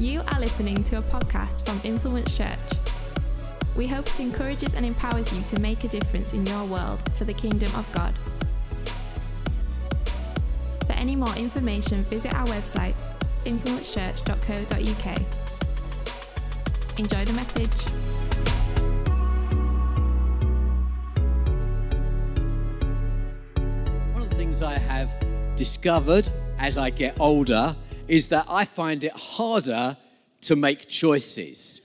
You are listening to a podcast from Influence Church. We hope it encourages and empowers you to make a difference in your world for the kingdom of God. For any more information, visit our website, influencechurch.co.uk. Enjoy the message. One of the things I have discovered as I get older is that I find it harder to make choices,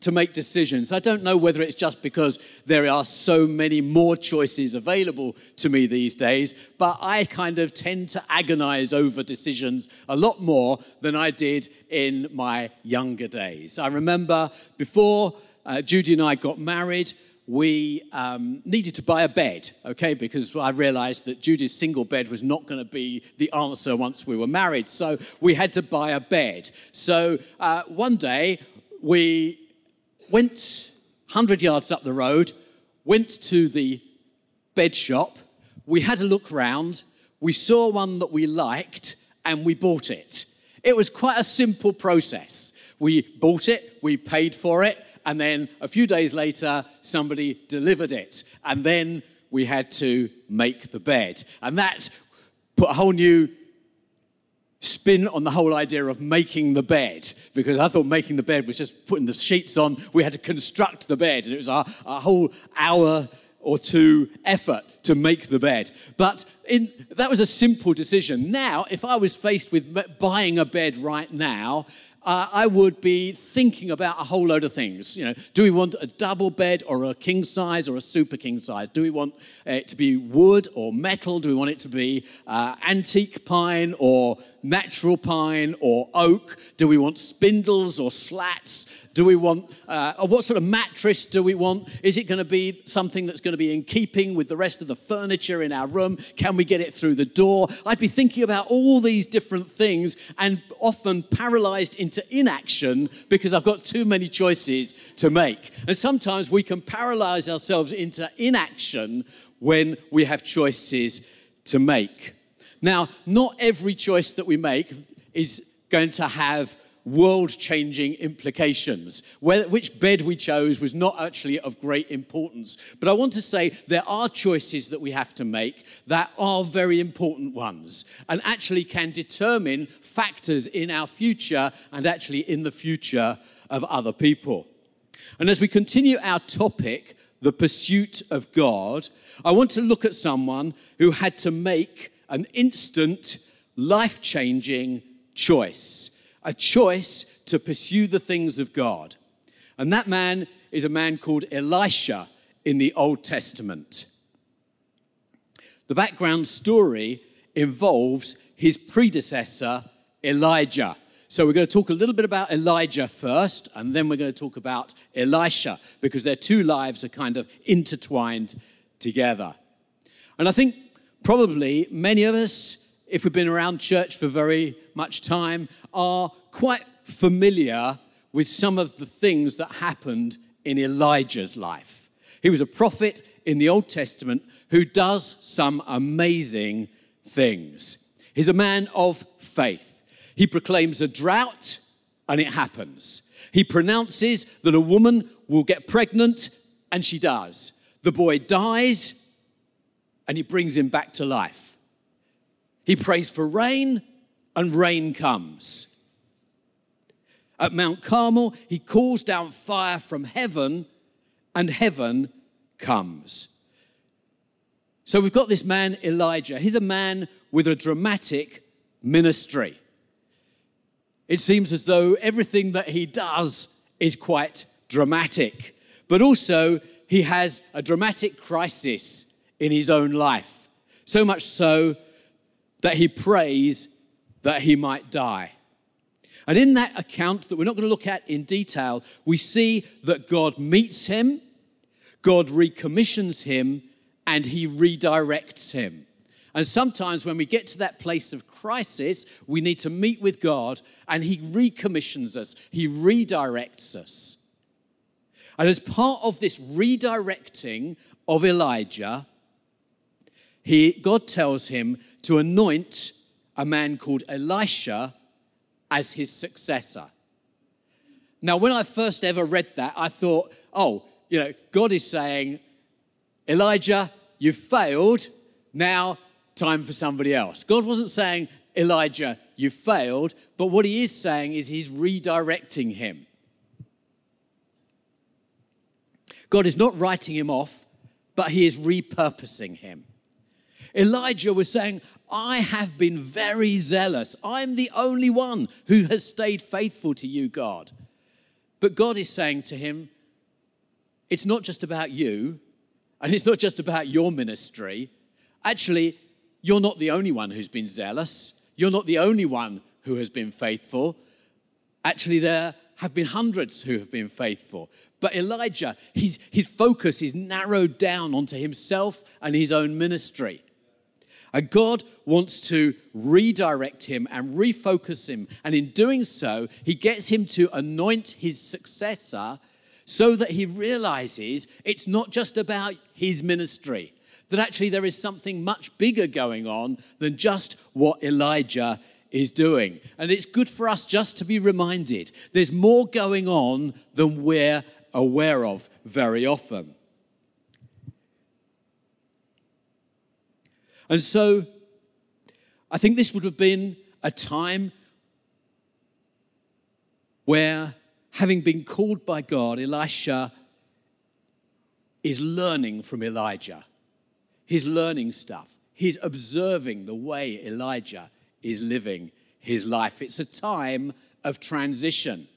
to make decisions. I don't know whether it's just because there are so many more choices available to me these days, but I kind of tend to agonize over decisions a lot more than I did in my younger days. I remember before uh, Judy and I got married, we um, needed to buy a bed, okay, because I realized that Judy's single bed was not going to be the answer once we were married. So we had to buy a bed. So uh, one day we went 100 yards up the road, went to the bed shop, we had a look round, we saw one that we liked, and we bought it. It was quite a simple process. We bought it, we paid for it, and then a few days later, somebody delivered it. And then we had to make the bed. And that put a whole new spin on the whole idea of making the bed because I thought making the bed was just putting the sheets on. We had to construct the bed, and it was a, a whole hour or two effort to make the bed. But in, that was a simple decision. Now, if I was faced with buying a bed right now, uh, I would be thinking about a whole load of things. You know, do we want a double bed or a king size or a super king size? Do we want it to be wood or metal? Do we want it to be uh, antique pine or natural pine or oak? Do we want spindles or slats? Do we want, uh, what sort of mattress do we want? Is it going to be something that's going to be in keeping with the rest of the furniture in our room? Can we get it through the door? I'd be thinking about all these different things and often paralyzed into inaction because I've got too many choices to make. And sometimes we can paralyze ourselves into inaction when we have choices to make. Now, not every choice that we make is going to have world changing implications. Which bed we chose was not actually of great importance. But I want to say there are choices that we have to make that are very important ones and actually can determine factors in our future and actually in the future of other people. And as we continue our topic, the pursuit of God, I want to look at someone who had to make an instant, life changing choice a choice to pursue the things of God. And that man is a man called Elisha in the Old Testament. The background story involves his predecessor, Elijah. So we're going to talk a little bit about Elijah first, and then we're going to talk about Elisha, because their two lives are kind of intertwined together. And I think probably many of us if we've been around church for very much time, are quite familiar with some of the things that happened in Elijah's life. He was a prophet in the Old Testament who does some amazing things. He's a man of faith. He proclaims a drought, and it happens. He pronounces that a woman will get pregnant, and she does. The boy dies, and he brings him back to life. He prays for rain, and rain comes. At Mount Carmel, he calls down fire from heaven, and heaven comes. So we've got this man, Elijah. He's a man with a dramatic ministry. It seems as though everything that he does is quite dramatic, but also he has a dramatic crisis in his own life. So much so that he prays that he might die. And in that account that we're not going to look at in detail, we see that God meets him, God recommissions him, and he redirects him. And sometimes when we get to that place of crisis, we need to meet with God and he recommissions us, he redirects us. And as part of this redirecting of Elijah, he, God tells him to anoint a man called Elisha as his successor. Now, when I first ever read that, I thought, oh, you know, God is saying, Elijah, you failed. Now, time for somebody else. God wasn't saying, Elijah, you failed, but what he is saying is he's redirecting him. God is not writing him off, but he is repurposing him. Elijah was saying, I have been very zealous. I'm the only one who has stayed faithful to you, God. But God is saying to him, It's not just about you, and it's not just about your ministry. Actually, you're not the only one who's been zealous. You're not the only one who has been faithful. Actually, there have been hundreds who have been faithful. But Elijah, his, his focus is narrowed down onto himself and his own ministry. And God wants to redirect him and refocus him. And in doing so, he gets him to anoint his successor so that he realizes it's not just about his ministry, that actually there is something much bigger going on than just what Elijah is doing. And it's good for us just to be reminded there's more going on than we're aware of very often. And so I think this would have been a time where, having been called by God, Elisha is learning from Elijah. He's learning stuff. He's observing the way Elijah is living his life. It's a time of transition.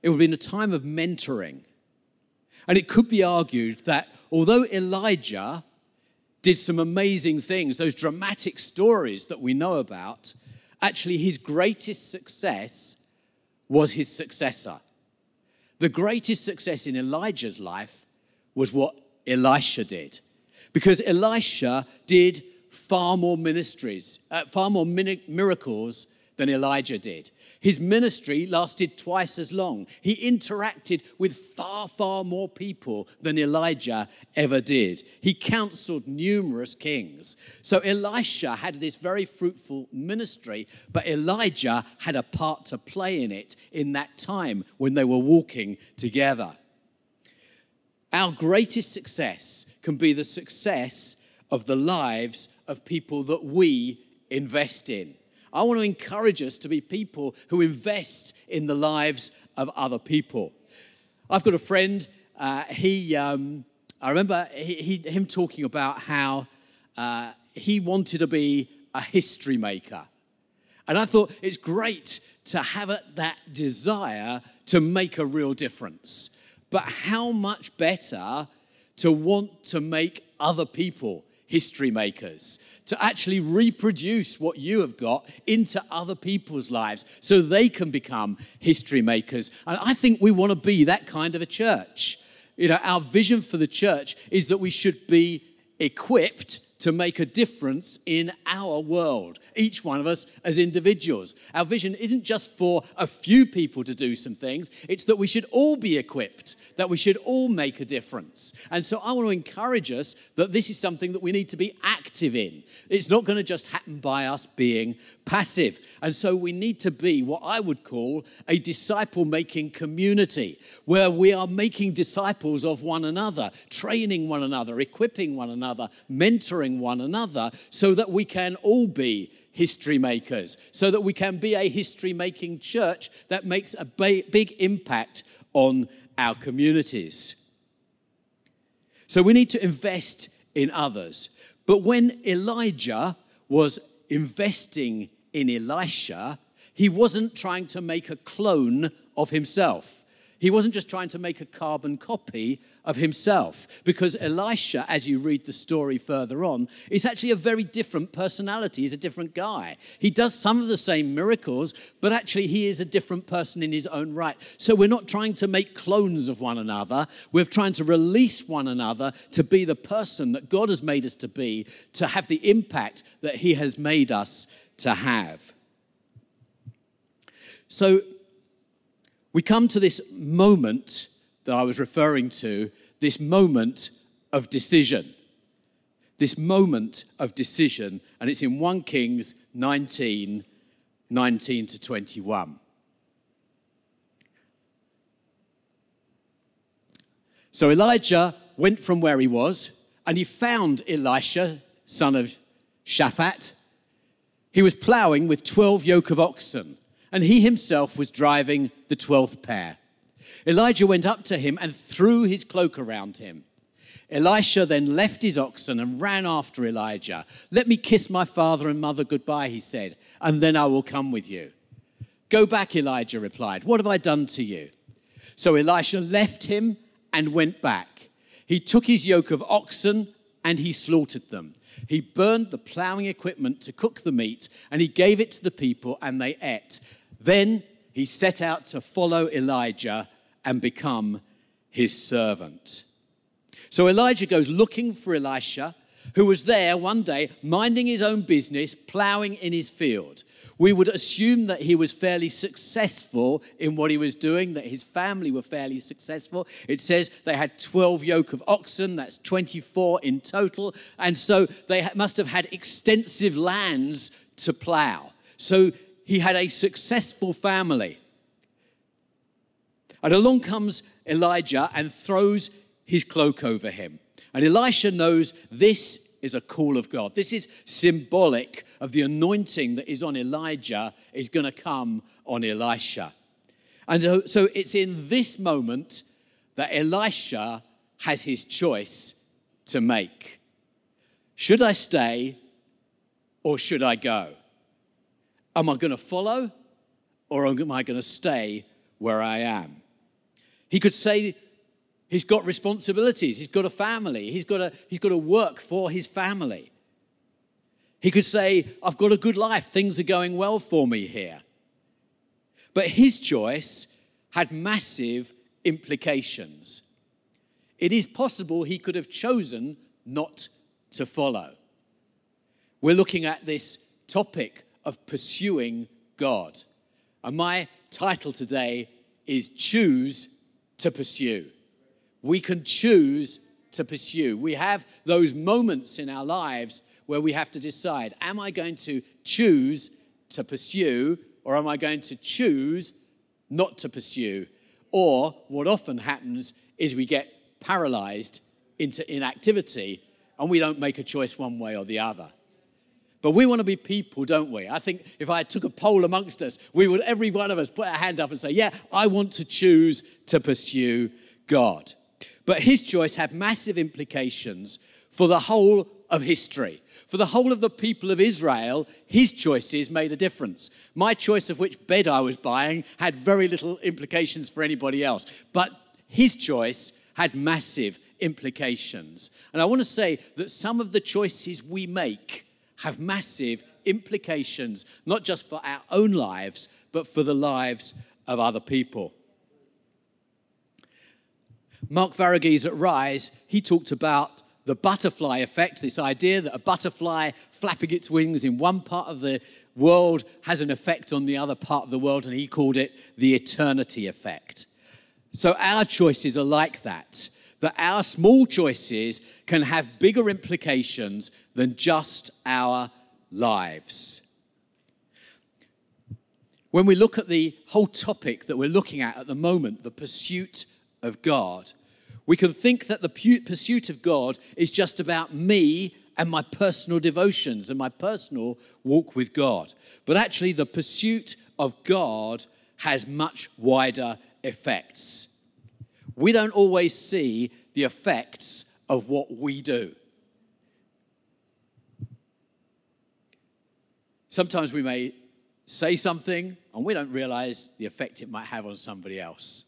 It would have been a time of mentoring. And it could be argued that although Elijah did some amazing things, those dramatic stories that we know about, actually his greatest success was his successor. The greatest success in Elijah's life was what Elisha did. Because Elisha did far more ministries, uh, far more miracles than Elijah did. His ministry lasted twice as long. He interacted with far, far more people than Elijah ever did. He counseled numerous kings. So Elisha had this very fruitful ministry, but Elijah had a part to play in it in that time when they were walking together. Our greatest success can be the success of the lives of people that we invest in. I want to encourage us to be people who invest in the lives of other people. I've got a friend, uh, he, um, I remember he, he, him talking about how uh, he wanted to be a history maker. And I thought it's great to have that desire to make a real difference. But how much better to want to make other people history makers, to actually reproduce what you have got into other people's lives so they can become history makers. And I think we want to be that kind of a church. You know, our vision for the church is that we should be equipped to make a difference in our world, each one of us as individuals. Our vision isn't just for a few people to do some things, it's that we should all be equipped, that we should all make a difference. And so I want to encourage us that this is something that we need to be active in. It's not going to just happen by us being passive. And so we need to be what I would call a disciple making community, where we are making disciples of one another, training one another, equipping one another, mentoring one another so that we can all be history makers, so that we can be a history making church that makes a big impact on our communities. So we need to invest in others. But when Elijah was investing in Elisha, he wasn't trying to make a clone of himself. He wasn't just trying to make a carbon copy of himself, because Elisha, as you read the story further on, is actually a very different personality. He's a different guy. He does some of the same miracles, but actually he is a different person in his own right. So we're not trying to make clones of one another. We're trying to release one another to be the person that God has made us to be, to have the impact that he has made us to have. So we come to this moment that I was referring to, this moment of decision. this moment of decision, and it's in 1 Kings 19 19 to 21. So Elijah went from where he was and he found Elisha, son of Shaphat. He was ploughing with 12 yoke of oxen, and he himself was driving the 12th pair. Elijah went up to him and threw his cloak around him. Elisha then left his oxen and ran after Elijah. Let me kiss my father and mother goodbye, he said, and then I will come with you. Go back, Elijah replied. What have I done to you? So Elisha left him and went back. He took his yoke of oxen and he slaughtered them. He burned the plowing equipment to cook the meat and he gave it to the people and they ate. Then he set out to follow Elijah and become his servant. So Elijah goes looking for Elisha, who was there one day minding his own business, plowing in his field. We would assume that he was fairly successful in what he was doing, that his family were fairly successful. It says they had 12 yoke of oxen, that's 24 in total. And so they must have had extensive lands to plow. So he had a successful family. And along comes Elijah and throws his cloak over him. And Elisha knows this is a call of God. This is symbolic of the anointing that is on Elijah is going to come on Elisha. And so it's in this moment that Elisha has his choice to make. Should I stay or should I go? Am I going to follow or am I going to stay where I am? He could say, He's got responsibilities. He's got a family. He's got to, he's got to work for his family. He could say, I've got a good life. Things are going well for me here. But his choice had massive implications. It is possible he could have chosen not to follow. We're looking at this topic of pursuing God. And my title today is Choose to Pursue we can choose to pursue. We have those moments in our lives where we have to decide am I going to choose to pursue or am I going to choose not to pursue? Or what often happens is we get paralyzed into inactivity and we don't make a choice one way or the other. But we want to be people, don't we? I think if I took a poll amongst us, we would, every one of us, put our hand up and say, Yeah, I want to choose to pursue God. But his choice had massive implications for the whole of history. For the whole of the people of Israel, his choices made a difference. My choice of which bed I was buying had very little implications for anybody else. But his choice had massive implications. And I want to say that some of the choices we make have massive implications, not just for our own lives, but for the lives of other people. Mark Varghese at Rise, he talked about the butterfly effect, this idea that a butterfly flapping its wings in one part of the world has an effect on the other part of the world, and he called it the eternity effect. So our choices are like that, that our small choices can have bigger implications than just our lives. When we look at the whole topic that we're looking at at the moment, the pursuit of God, we can think that the pursuit of God is just about me and my personal devotions and my personal walk with God. But actually, the pursuit of God has much wider effects. We don't always see the effects of what we do. Sometimes we may say something and we don't realize the effect it might have on somebody else.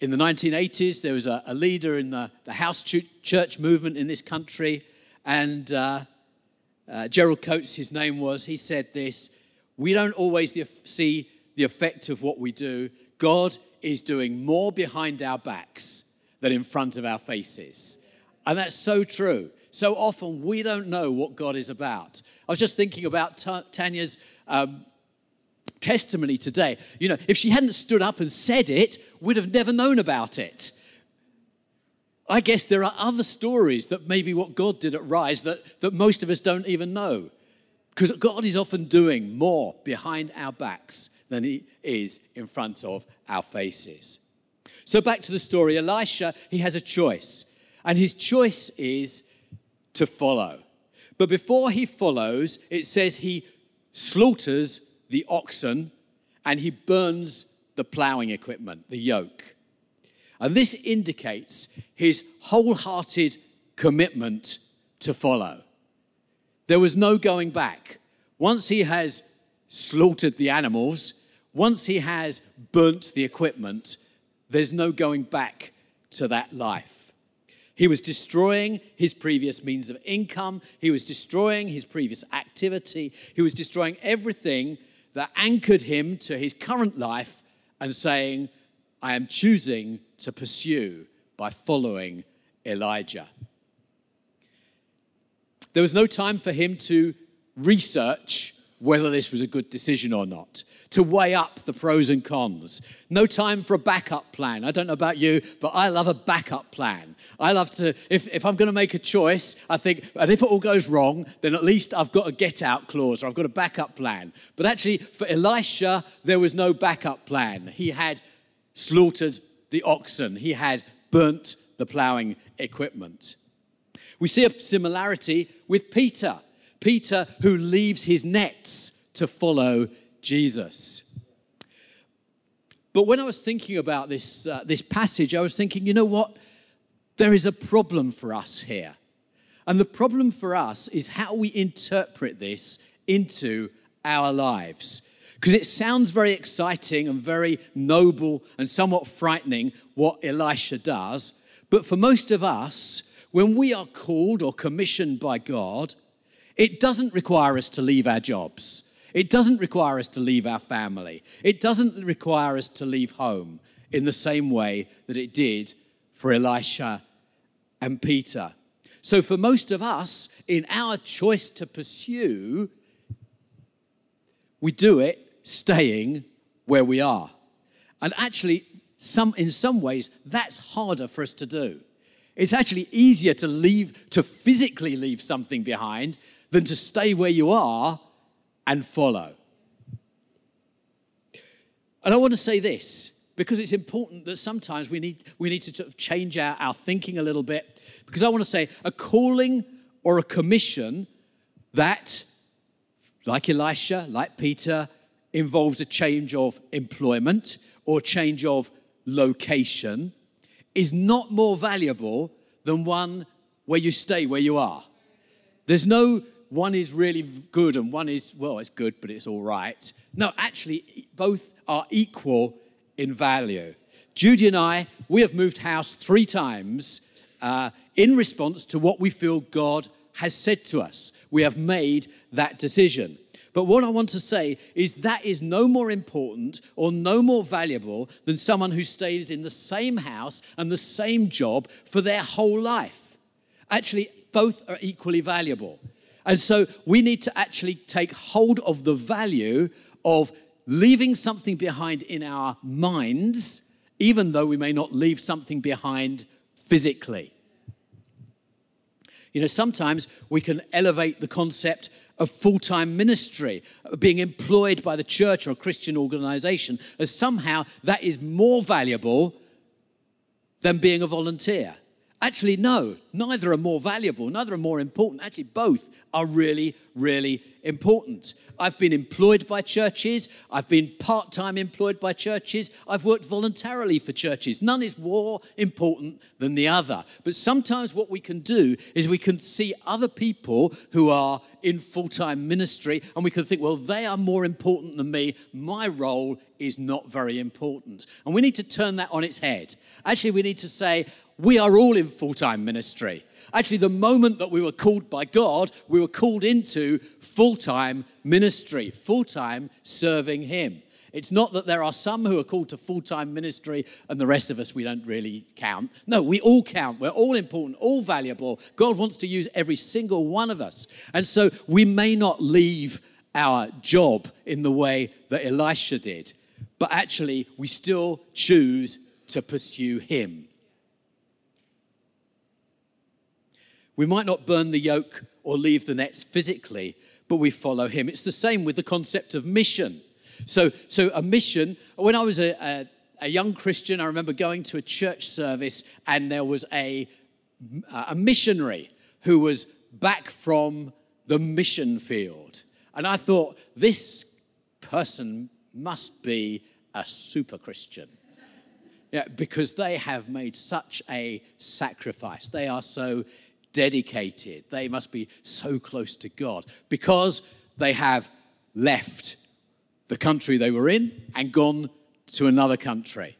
In the 1980s, there was a, a leader in the, the house church movement in this country, and uh, uh, Gerald Coates, his name was, he said this We don't always see the effect of what we do. God is doing more behind our backs than in front of our faces. And that's so true. So often we don't know what God is about. I was just thinking about Tanya's um, testimony today. You know, if she hadn't stood up and said it, we'd have never known about it. I guess there are other stories that maybe what God did at Rise that, that most of us don't even know. Because God is often doing more behind our backs than he is in front of our faces. So back to the story Elisha, he has a choice. And his choice is to follow. But before he follows, it says he slaughters the oxen and he burns the plowing equipment, the yoke. And this indicates his wholehearted commitment to follow. There was no going back. Once he has slaughtered the animals, once he has burnt the equipment, there's no going back to that life. He was destroying his previous means of income. He was destroying his previous activity. He was destroying everything that anchored him to his current life and saying, I am choosing to pursue by following Elijah. There was no time for him to research whether this was a good decision or not, to weigh up the pros and cons. No time for a backup plan. I don't know about you, but I love a backup plan. I love to, if, if I'm going to make a choice, I think, and if it all goes wrong, then at least I've got a get out clause or I've got a backup plan. But actually, for Elisha, there was no backup plan. He had slaughtered the oxen, he had burnt the ploughing equipment. We see a similarity with Peter. Peter, who leaves his nets to follow Jesus. But when I was thinking about this, uh, this passage, I was thinking, you know what? There is a problem for us here. And the problem for us is how we interpret this into our lives. Because it sounds very exciting and very noble and somewhat frightening what Elisha does. But for most of us, when we are called or commissioned by God, it doesn't require us to leave our jobs. It doesn't require us to leave our family. It doesn't require us to leave home in the same way that it did for Elisha and Peter. So, for most of us, in our choice to pursue, we do it staying where we are. And actually, some, in some ways, that's harder for us to do. It's actually easier to leave, to physically leave something behind than to stay where you are and follow. And I want to say this because it's important that sometimes we need, we need to sort of change our, our thinking a little bit. Because I want to say a calling or a commission that, like Elisha, like Peter, involves a change of employment or change of location is not more valuable than one where you stay where you are. There's no one is really good and one is, well, it's good, but it's all right. No, actually, both are equal in value. Judy and I, we have moved house three times uh, in response to what we feel God has said to us. We have made that decision. But what I want to say is that is no more important or no more valuable than someone who stays in the same house and the same job for their whole life. Actually, both are equally valuable. And so we need to actually take hold of the value of leaving something behind in our minds, even though we may not leave something behind physically. You know, sometimes we can elevate the concept of full time ministry, being employed by the church or a Christian organization, as somehow that is more valuable than being a volunteer. Actually, no, neither are more valuable, neither are more important. Actually, both are really, really important. I've been employed by churches, I've been part time employed by churches, I've worked voluntarily for churches. None is more important than the other. But sometimes what we can do is we can see other people who are in full time ministry and we can think, well, they are more important than me. My role is not very important. And we need to turn that on its head. Actually, we need to say, we are all in full time ministry. Actually, the moment that we were called by God, we were called into full time ministry, full time serving Him. It's not that there are some who are called to full time ministry and the rest of us we don't really count. No, we all count. We're all important, all valuable. God wants to use every single one of us. And so we may not leave our job in the way that Elisha did, but actually we still choose to pursue Him. We might not burn the yoke or leave the nets physically, but we follow him. It's the same with the concept of mission. So, so a mission, when I was a, a, a young Christian, I remember going to a church service and there was a, a missionary who was back from the mission field. And I thought, this person must be a super Christian. Yeah, because they have made such a sacrifice. They are so dedicated. They must be so close to God because they have left the country they were in and gone to another country.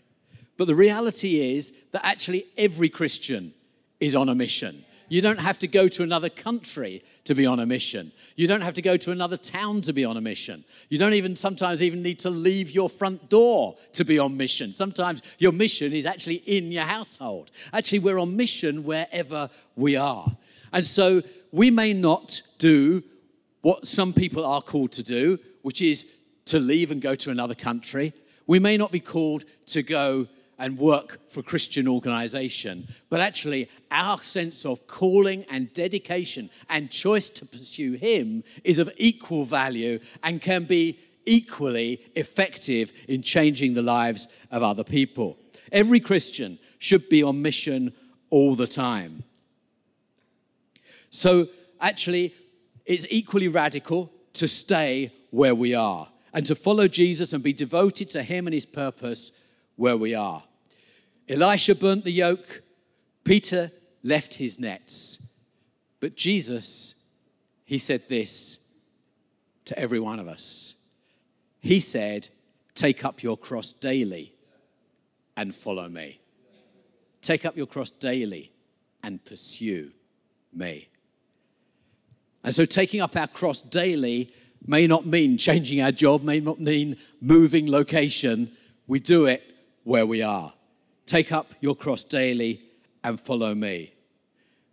But the reality is that actually every Christian is on a mission. You don't have to go to another country to be on a mission. You don't have to go to another town to be on a mission. You don't even sometimes even need to leave your front door to be on mission. Sometimes your mission is actually in your household. Actually, we're on mission wherever we are. And so we may not do what some people are called to do, which is to leave and go to another country. We may not be called to go and work for Christian organization, but actually our sense of calling and dedication and choice to pursue Him is of equal value and can be equally effective in changing the lives of other people. Every Christian should be on mission all the time. So, actually, it's equally radical to stay where we are and to follow Jesus and be devoted to Him and His purpose where we are. Elisha burnt the yoke, Peter left his nets. But Jesus, he said this to every one of us. He said, Take up your cross daily and follow me. Take up your cross daily and pursue me. And so, taking up our cross daily may not mean changing our job, may not mean moving location. We do it where we are. Take up your cross daily and follow me.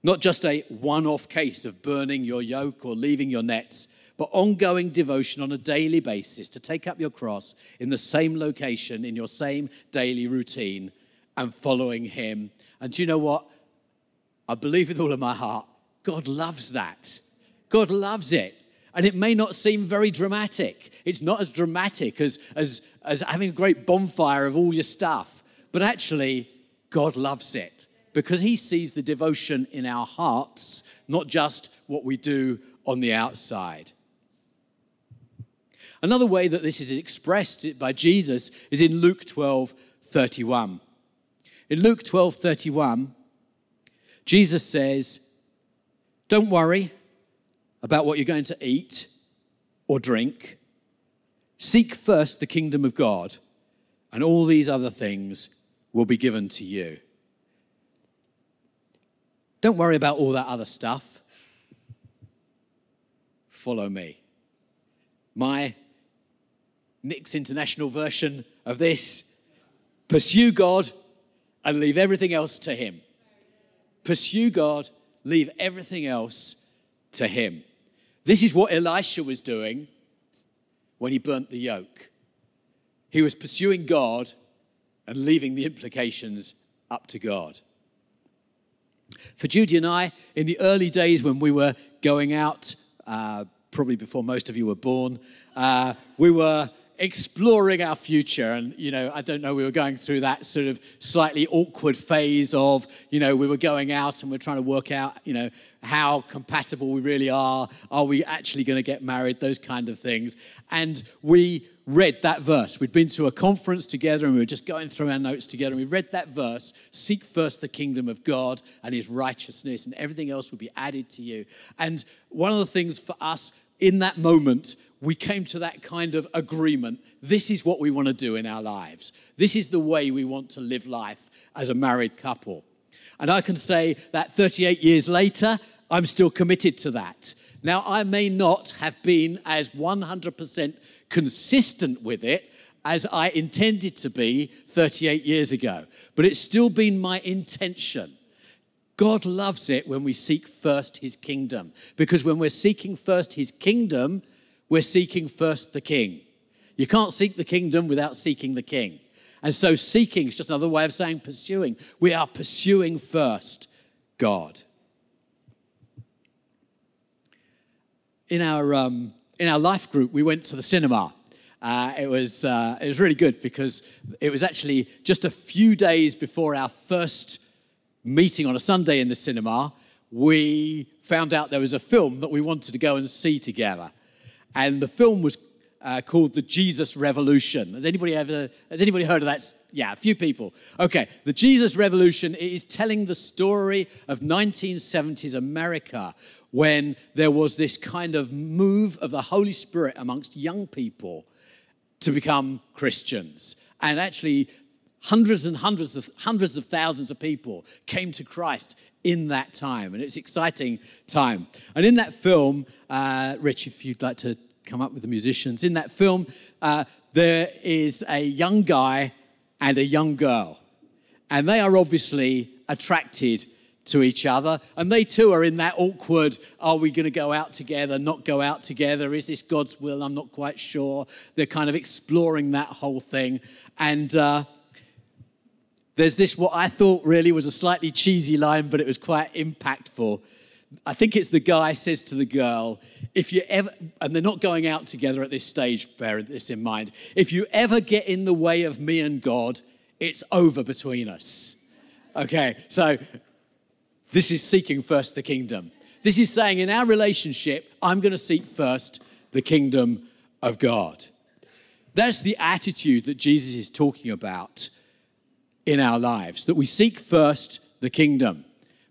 Not just a one off case of burning your yoke or leaving your nets, but ongoing devotion on a daily basis to take up your cross in the same location, in your same daily routine, and following Him. And do you know what? I believe with all of my heart, God loves that. God loves it. And it may not seem very dramatic. It's not as dramatic as, as, as having a great bonfire of all your stuff. But actually, God loves it because He sees the devotion in our hearts, not just what we do on the outside. Another way that this is expressed by Jesus is in Luke 12 31. In Luke 12 31, Jesus says, Don't worry about what you're going to eat or drink. Seek first the kingdom of God, and all these other things will be given to you. Don't worry about all that other stuff. Follow me. My Nick's International version of this pursue God and leave everything else to Him. Pursue God, leave everything else to Him. This is what Elisha was doing when he burnt the yoke. He was pursuing God and leaving the implications up to God. For Judy and I, in the early days when we were going out, uh, probably before most of you were born, uh, we were exploring our future. And, you know, I don't know, we were going through that sort of slightly awkward phase of, you know, we were going out and we're trying to work out, you know, how compatible we really are. Are we actually going to get married? Those kind of things. And we read that verse. We'd been to a conference together and we were just going through our notes together. And we read that verse Seek first the kingdom of God and his righteousness, and everything else will be added to you. And one of the things for us in that moment, we came to that kind of agreement. This is what we want to do in our lives. This is the way we want to live life as a married couple. And I can say that 38 years later, I'm still committed to that. Now, I may not have been as 100% consistent with it as I intended to be 38 years ago, but it's still been my intention God loves it when we seek first his kingdom. Because when we're seeking first his kingdom, we're seeking first the king. You can't seek the kingdom without seeking the king. And so seeking is just another way of saying pursuing. We are pursuing first God. in our um, in our life group, we went to the cinema. Uh, it was uh, it was really good because it was actually just a few days before our first meeting on a Sunday in the cinema. We found out there was a film that we wanted to go and see together, and the film was uh, called The Jesus Revolution. Has anybody ever has anybody heard of that? Yeah, a few people. Okay, The Jesus Revolution is telling the story of 1970s America when there was this kind of move of the Holy Spirit amongst young people to become Christians. And actually, hundreds and hundreds of hundreds of thousands of people came to Christ in that time, and it's exciting time. And in that film, uh, Rich, if you'd like to come up with the musicians, in that film, uh, there is a young guy and a young girl, and they are obviously attracted to each other. And they too are in that awkward are we going to go out together, not go out together? Is this God's will? I'm not quite sure. They're kind of exploring that whole thing. And uh, there's this, what I thought really was a slightly cheesy line, but it was quite impactful. I think it's the guy says to the girl, if you ever, and they're not going out together at this stage, bear this in mind, if you ever get in the way of me and God, it's over between us. Okay, so this is seeking first the kingdom. This is saying in our relationship, I'm going to seek first the kingdom of God. That's the attitude that Jesus is talking about in our lives, that we seek first the kingdom.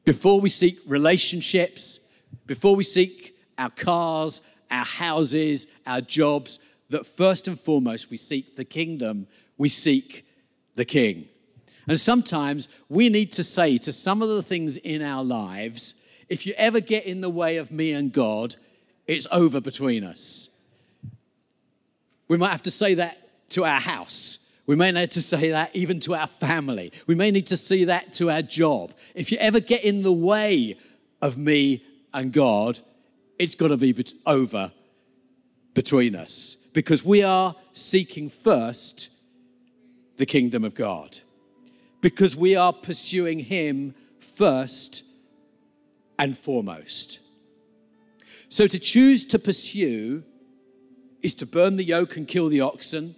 Before we seek relationships, before we seek our cars, our houses, our jobs, that first and foremost we seek the kingdom, we seek the king. And sometimes we need to say to some of the things in our lives, if you ever get in the way of me and God, it's over between us. We might have to say that to our house. We may need to say that even to our family. We may need to say that to our job. If you ever get in the way of me and God, it's got to be over between us because we are seeking first the kingdom of God because we are pursuing Him first and foremost. So to choose to pursue is to burn the yoke and kill the oxen.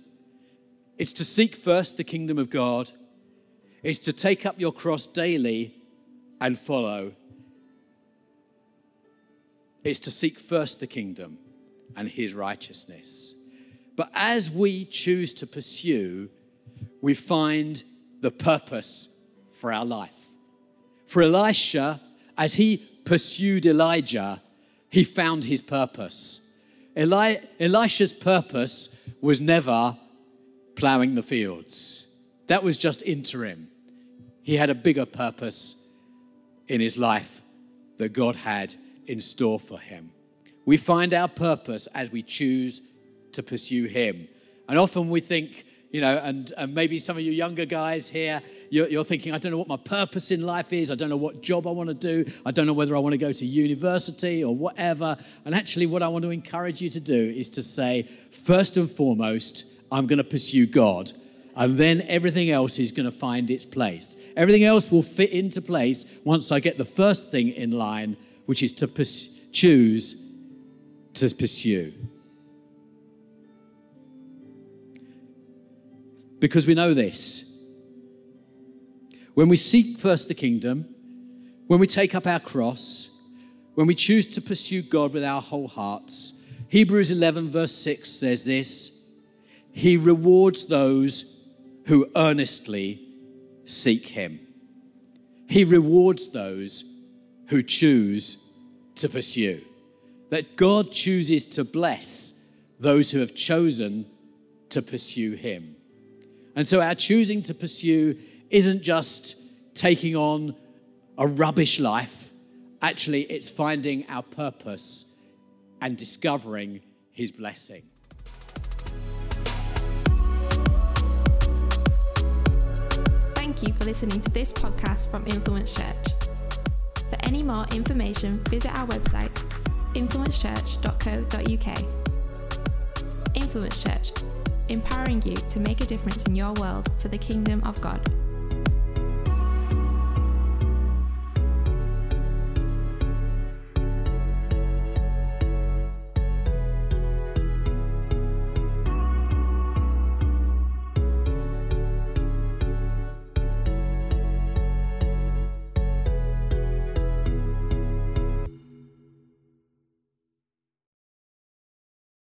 It's to seek first the kingdom of God. It's to take up your cross daily and follow. It's to seek first the kingdom and his righteousness. But as we choose to pursue, we find the purpose for our life. For Elisha, as he pursued Elijah, he found his purpose. Eli- Elisha's purpose was never plowing the fields, that was just interim. He had a bigger purpose in his life that God had in store for him. We find our purpose as we choose to pursue him. And often we think, you know, and, and maybe some of you younger guys here, you're, you're, thinking, I don't know what my purpose in life is. I don't know what job I want to do. I don't know whether I want to go to university or whatever. And actually, what I want to encourage you to do is to say, first and foremost, I'm going to pursue God. And then everything else is going to find its place. Everything else will fit into place once I get the first thing in line, which is to pers- choose to pursue. because we know this. When we seek first the kingdom, when we take up our cross, when we choose to pursue God with our whole hearts, Hebrews 11, verse 6 says this He rewards those who earnestly seek Him. He rewards those who choose to pursue. That God chooses to bless those who have chosen to pursue Him. And so our choosing to pursue isn't just taking on a rubbish life, actually, it's finding our purpose and discovering His blessing. Thank you for listening to this podcast from Influence Church. For any more information, visit our website, influencechurch.co.uk. Influence Church empowering you to make a difference in your world for the kingdom of God.